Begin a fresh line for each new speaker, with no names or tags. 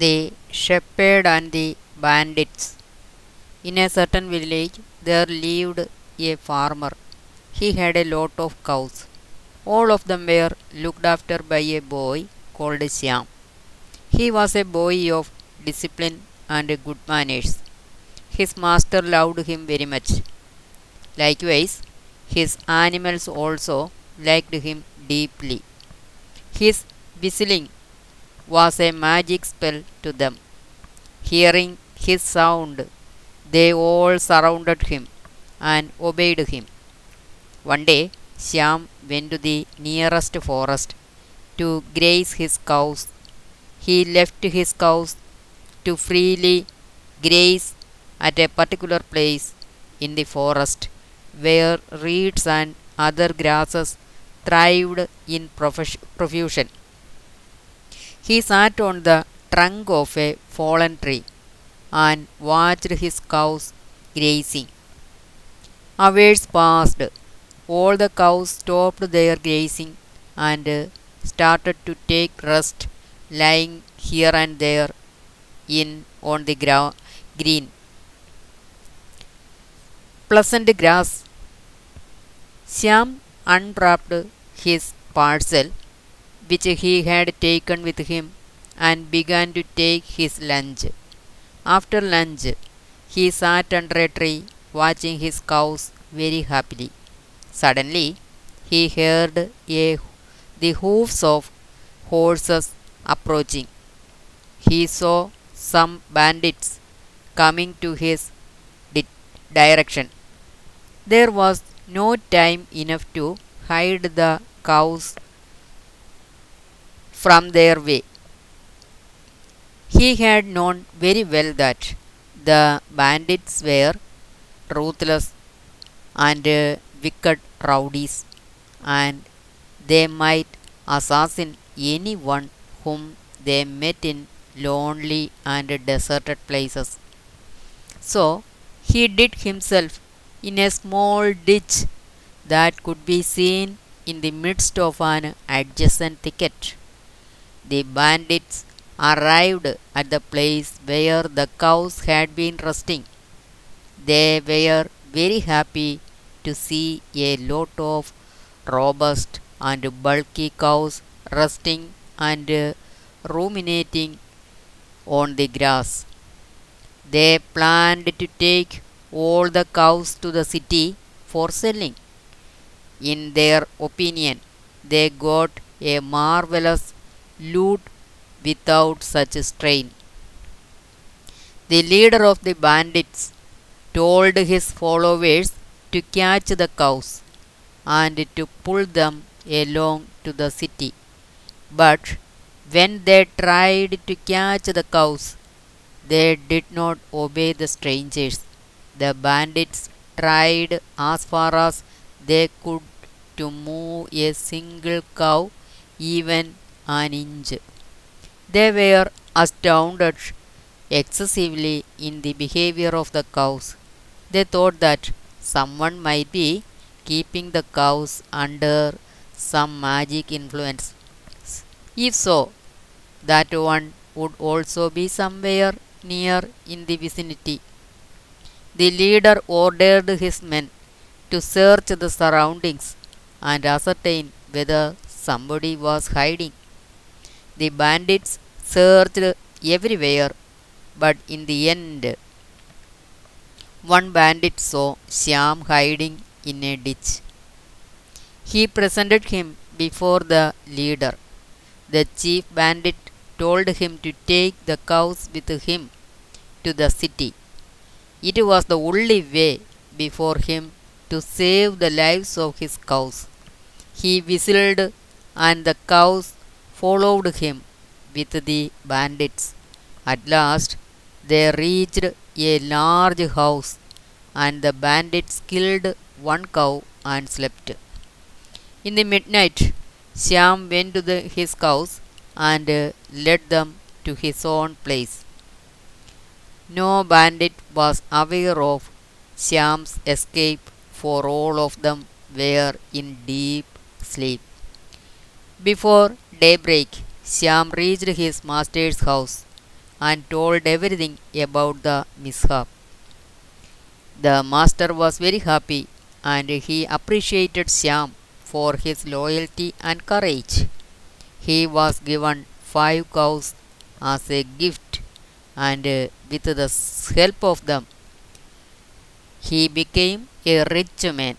The Shepherd and the Bandits. In a certain village there lived a farmer. He had a lot of cows. All of them were looked after by a boy called Shyam. He was a boy of discipline and good manners. His master loved him very much. Likewise, his animals also liked him deeply. His whistling was a magic spell to them. Hearing his sound, they all surrounded him and obeyed him. One day, Shyam went to the nearest forest to graze his cows. He left his cows to freely graze at a particular place in the forest where reeds and other grasses thrived in profusion. He sat on the trunk of a fallen tree and watched his cows grazing. Hours passed. All the cows stopped their grazing and started to take rest lying here and there in on the gra- green pleasant grass Shyam unwrapped his parcel which he had taken with him and began to take his lunch. After lunch, he sat under a tree watching his cows very happily. Suddenly, he heard a, the hoofs of horses approaching. He saw some bandits coming to his di- direction. There was no time enough to hide the cows from their way. He had known very well that the bandits were ruthless and wicked rowdies, and they might assassinate anyone whom they met in lonely and deserted places. So he did himself in a small ditch that could be seen in the midst of an adjacent thicket. The bandits arrived at the place where the cows had been resting. They were very happy to see a lot of robust and bulky cows resting and ruminating on the grass. They planned to take all the cows to the city for selling. In their opinion, they got a marvelous loot without such strain. The leader of the bandits told his followers to catch the cows and to pull them along to the city. But when they tried to catch the cows, they did not obey the strangers. The bandits tried as far as they could to move a single cow even an inch. They were astounded excessively in the behavior of the cows. They thought that someone might be keeping the cows under some magic influence. If so, that one would also be somewhere near in the vicinity. The leader ordered his men to search the surroundings and ascertain whether somebody was hiding. The bandits searched everywhere, but in the end, one bandit saw Shyam hiding in a ditch. He presented him before the leader. The chief bandit told him to take the cows with him to the city. It was the only way before him to save the lives of his cows. He whistled, and the cows followed him with the bandits. At last, they reached a large house, and the bandits killed one cow and slept. In the midnight, Shyam went to the, his cows and led them to his own place. No bandit was aware of Shyam's escape, for all of them were in deep sleep. Before daybreak, Shyam reached his master's house and told everything about the mishap. The master was very happy and he appreciated Shyam for his loyalty and courage. He was given five cows as a gift, and with the help of them, he became a rich man.